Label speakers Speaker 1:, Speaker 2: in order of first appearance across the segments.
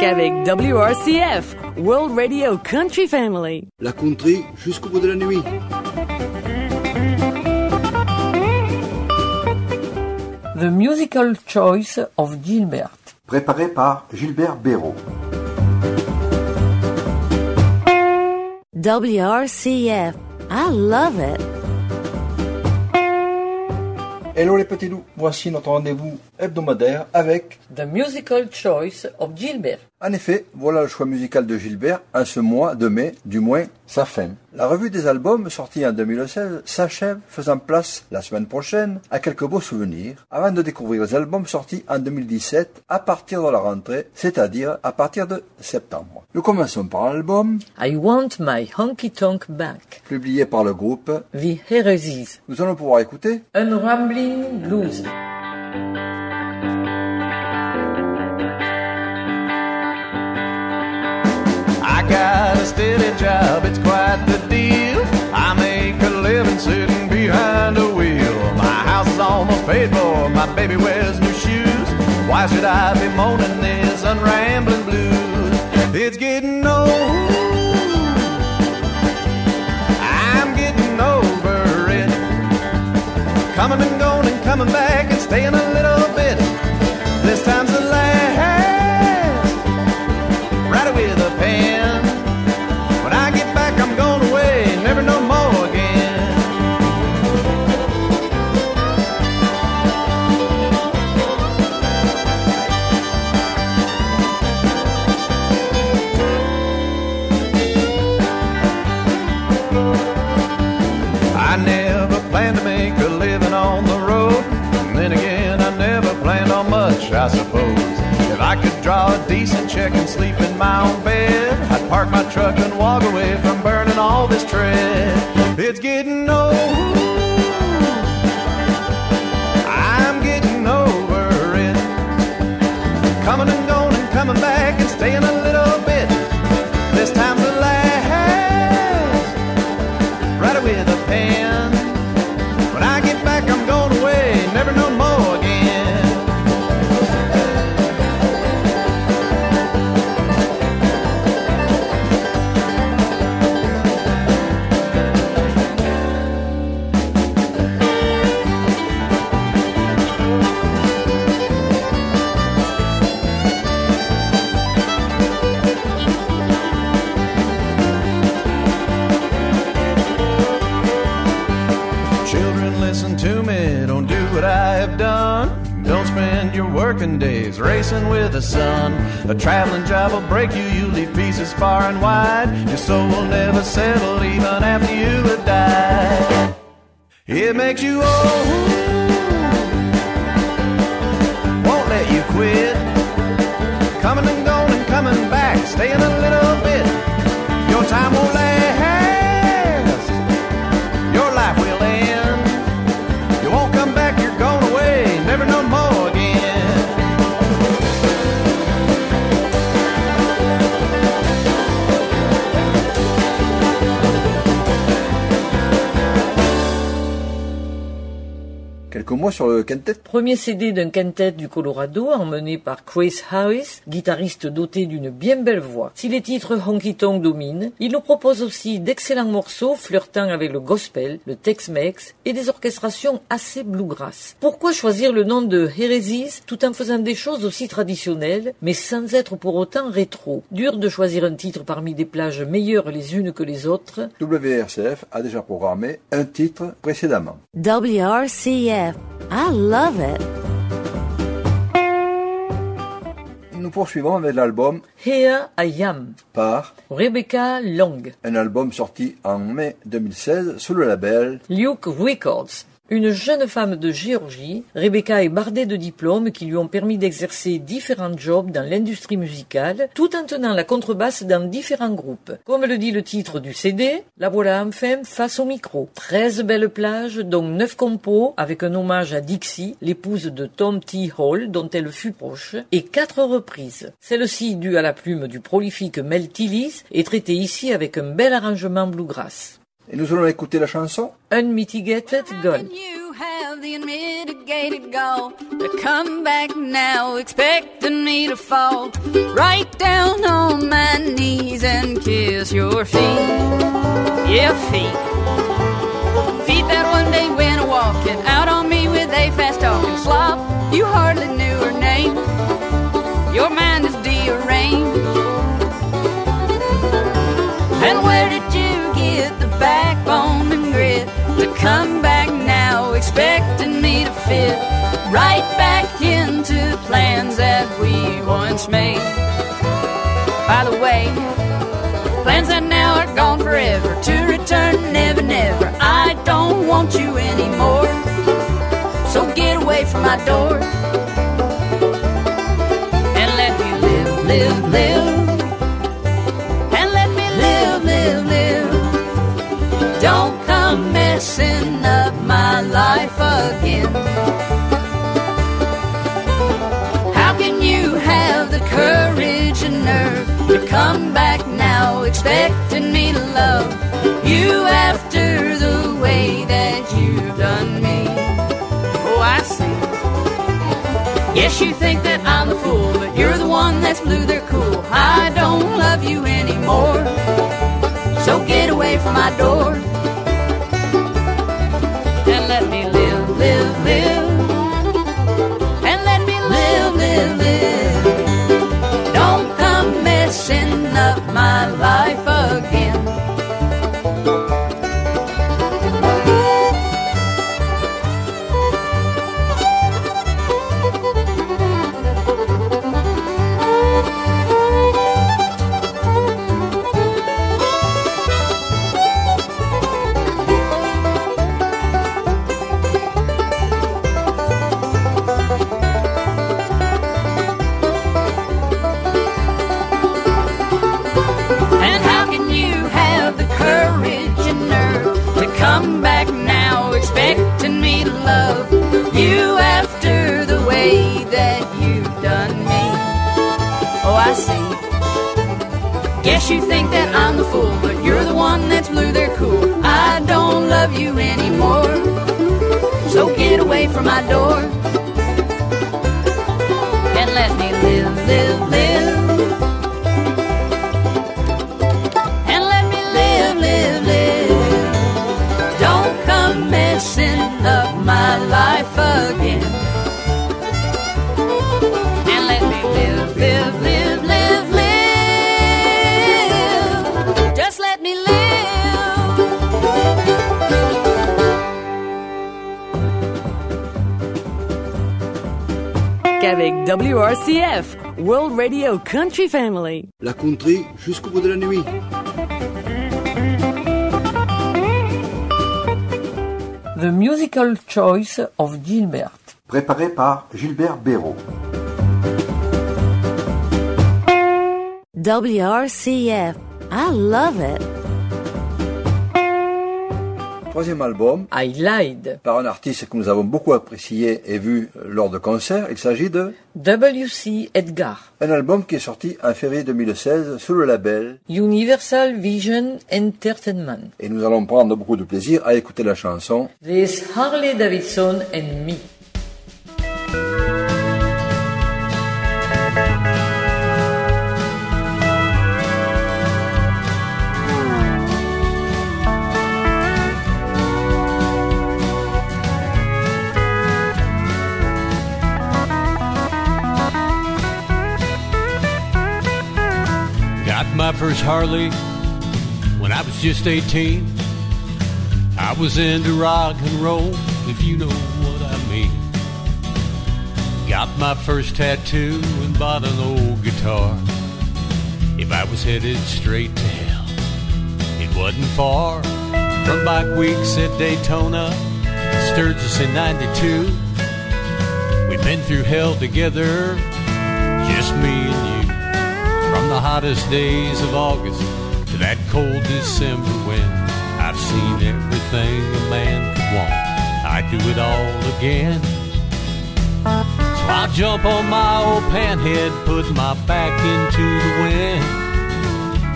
Speaker 1: musique avec WRCF, World Radio Country Family.
Speaker 2: La country jusqu'au bout de la nuit.
Speaker 3: The Musical Choice of Gilbert.
Speaker 2: Préparé par Gilbert Béraud.
Speaker 4: WRCF. I love it.
Speaker 5: Hello les petits loups, voici notre rendez-vous hebdomadaire avec...
Speaker 3: The Musical Choice of Gilbert.
Speaker 5: En effet, voilà le choix musical de Gilbert en ce mois de mai, du moins sa fin. La revue des albums sortie en 2016 s'achève faisant place la semaine prochaine à quelques beaux souvenirs avant de découvrir les albums sortis en 2017 à partir de la rentrée, c'est-à-dire à partir de septembre. Nous commençons par l'album
Speaker 3: I Want My Honky Tonk Back.
Speaker 5: publié par le groupe.
Speaker 3: The Heresies.
Speaker 5: Nous allons pouvoir écouter
Speaker 3: Un Rambling Blues.
Speaker 6: Job, it's quite the deal. I make a living sitting behind a wheel. My house is almost paid for, my baby wears new shoes. Why should I be moaning this unrambling blues? It's getting old. I'm getting over it. Coming and going and coming back and staying a little park my truck and walk away from burning all this tread. It's getting old. Racing with the sun. A traveling job will break you, you leave pieces far and wide. Your soul will never settle even after you have died. It makes you old, won't let you quit. Coming and going and coming back, staying a little bit. Your time won't last.
Speaker 5: Quelques mots sur le quintet.
Speaker 3: Premier CD d'un quintet du Colorado emmené par Chris Harris, guitariste doté d'une bien belle voix. Si les titres honky tonk dominent, il nous propose aussi d'excellents morceaux flirtant avec le gospel, le Tex-Mex et des orchestrations assez bluegrass. Pourquoi choisir le nom de Heresies tout en faisant des choses aussi traditionnelles mais sans être pour autant rétro? Dur de choisir un titre parmi des plages meilleures les unes que les autres.
Speaker 5: WRCF a déjà programmé un titre précédemment.
Speaker 4: WRCF. I love it.
Speaker 5: Nous poursuivons avec l'album
Speaker 3: Here I Am
Speaker 5: par
Speaker 3: Rebecca Long.
Speaker 5: un album sorti en mai 2016 sous le label
Speaker 3: Luke Records. Une jeune femme de Géorgie, Rebecca est bardée de diplômes qui lui ont permis d'exercer différents jobs dans l'industrie musicale, tout en tenant la contrebasse dans différents groupes. Comme le dit le titre du CD, la voilà enfin face au micro. 13 belles plages, dont 9 compos, avec un hommage à Dixie, l'épouse de Tom T. Hall, dont elle fut proche, et 4 reprises. Celle-ci, due à la plume du prolifique Mel Tillis, est traitée ici avec un bel arrangement bluegrass.
Speaker 5: Et nous allons écouter la chanson
Speaker 3: Unmitigated Gun.
Speaker 7: You have have the unmitigated gall to come back now, expecting me to fall right down on my knees and kiss your feet. Yeah, feet. Feet that one day went a walking out on me with a come back now, expecting me to fit right back into plans that we once made? By the way, plans that now are gone forever to return never, never. I don't want you anymore, so get away from my door and let me live, live, live. And let me live, live, live. Don't messing up my life again. How can you have the courage and nerve to come back now, expecting me to love you after the way that you've done me? Oh, I see. Yes, you think that I'm the fool, but you're the one that's blue, they're cool. I don't love you anymore. So get away from my door Guess you think that I'm the fool, but you're the one that's blue, they're cool. I don't love you anymore. So get away from my door and let me live, live,
Speaker 1: Qu'avec WRCF, World Radio Country Family.
Speaker 2: La country jusqu'au bout de la nuit.
Speaker 3: The Musical Choice of Gilbert.
Speaker 2: Préparé par Gilbert Béraud.
Speaker 4: WRCF. I love it.
Speaker 5: Troisième album,
Speaker 3: I Lied.
Speaker 5: par un artiste que nous avons beaucoup apprécié et vu lors de concerts. Il s'agit de
Speaker 3: W.C. Edgar.
Speaker 5: un album qui est sorti en février 2016 sous le label
Speaker 3: Universal Vision Entertainment.
Speaker 5: et nous allons prendre beaucoup de plaisir à écouter la chanson
Speaker 3: This Harley Davidson and Me.
Speaker 8: First Harley when I was just 18. I was into rock and roll, if you know what I mean. Got my first tattoo and bought an old guitar. If I was headed straight to hell, it wasn't far from bike weeks at Daytona, Sturgis in 92. We've been through hell together, just me and you. The hottest days of August to that cold December wind, I've seen everything a man could want. I'd do it all again. So I'll jump on my old panhead, put my back into the wind.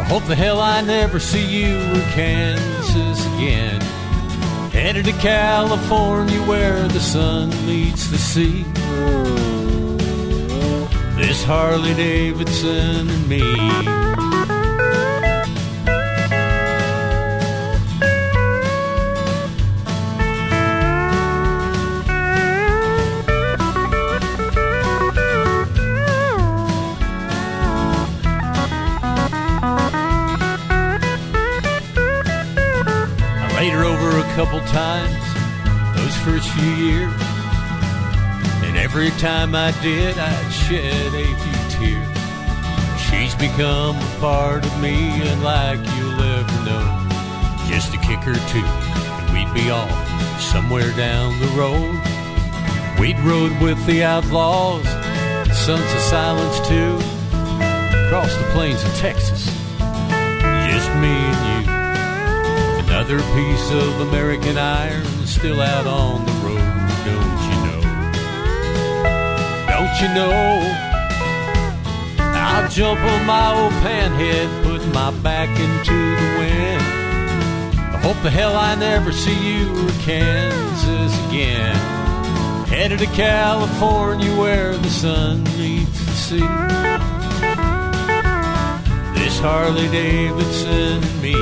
Speaker 8: I hope the hell I never see you in Kansas again. Headed to California where the sun meets the sea. This Harley Davidson and me. I laid her over a couple times those first few years. Every time I did, I'd shed a few tears. She's become a part of me, and like you'll ever know, just a kick or two, and we'd be off somewhere down the road. We'd rode with the outlaws, Sons of Silence too, across the plains of Texas, just me and you. Another piece of American iron still out on the road, you know? I'll jump on my old panhead, put my back into the wind. I hope the hell I never see you or Kansas again. Headed to California where the sun meets the sea. This Harley Davidson and me.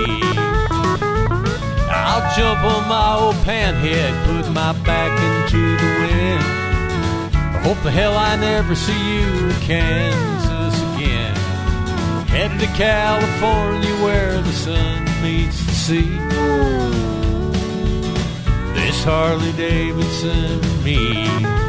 Speaker 8: I'll jump on my old panhead, put my back into the wind. Hope the hell I never see you in Kansas again. Headed to California where the sun meets the sea. This Harley Davidson and me.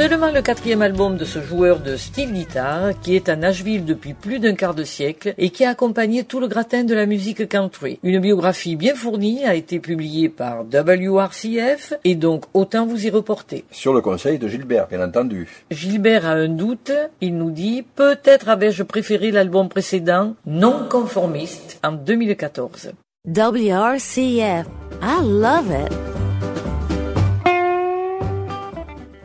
Speaker 3: Seulement le quatrième album de ce joueur de style guitare, qui est à Nashville depuis plus d'un quart de siècle et qui a accompagné tout le gratin de la musique country. Une biographie bien fournie a été publiée par WRCF et donc autant vous y reporter.
Speaker 5: Sur le conseil de Gilbert, bien entendu.
Speaker 3: Gilbert a un doute, il nous dit peut-être avais-je préféré l'album précédent, non conformiste, en 2014.
Speaker 4: WRCF. I love it.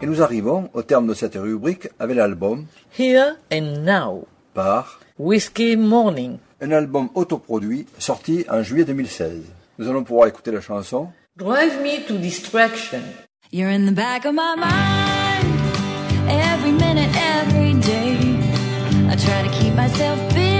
Speaker 5: Et nous arrivons au terme de cette rubrique avec l'album
Speaker 3: Here and Now,
Speaker 5: par
Speaker 3: Whiskey Morning.
Speaker 5: un album autoproduit sorti en juillet 2016. Nous allons pouvoir écouter la chanson
Speaker 3: Drive me to distraction.
Speaker 9: You're in the back of my mind every minute, every day. I try to keep myself busy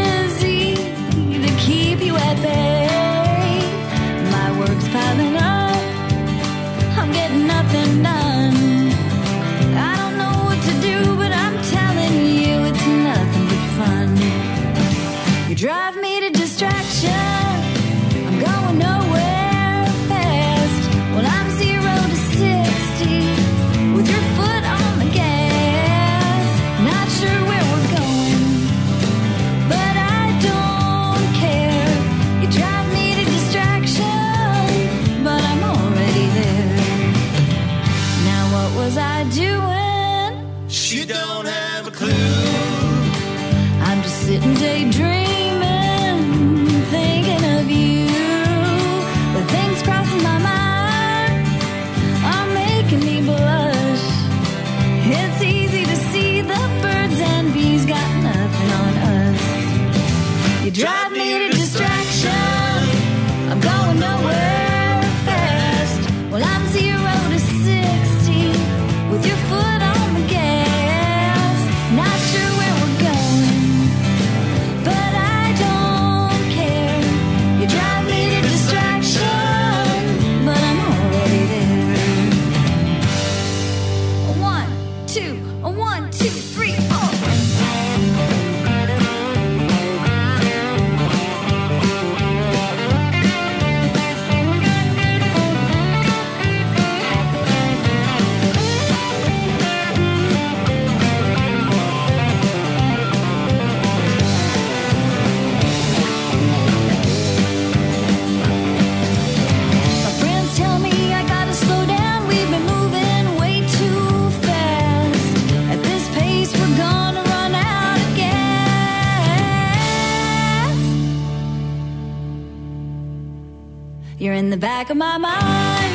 Speaker 9: the back of my mind.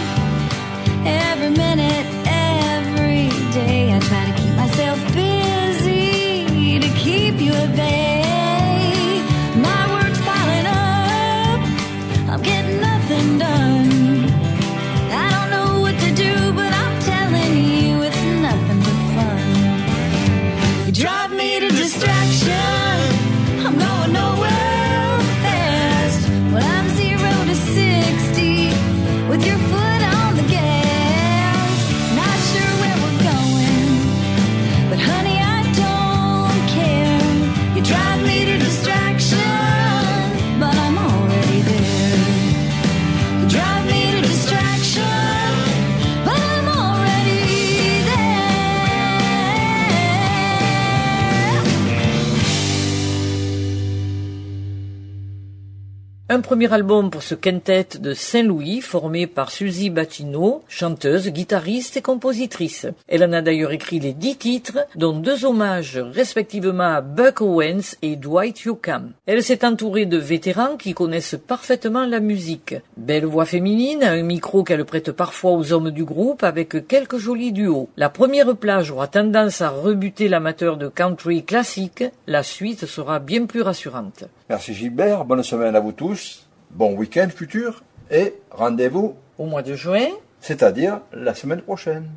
Speaker 9: Every minute, every day, I try to keep myself busy
Speaker 3: premier album pour ce quintet de Saint-Louis formé par Suzy Bacino, chanteuse, guitariste et compositrice. Elle en a d'ailleurs écrit les dix titres, dont deux hommages respectivement à Buck Owens et Dwight Yoakam. Elle s'est entourée de vétérans qui connaissent parfaitement la musique. Belle voix féminine, un micro qu'elle prête parfois aux hommes du groupe avec quelques jolis duos. La première plage aura tendance à rebuter l'amateur de country classique, la suite sera bien plus rassurante.
Speaker 5: Merci Gilbert, bonne semaine à vous tous, bon week-end futur et rendez-vous,
Speaker 3: Au mois de juin,
Speaker 5: c'est-à-dire la semaine prochaine.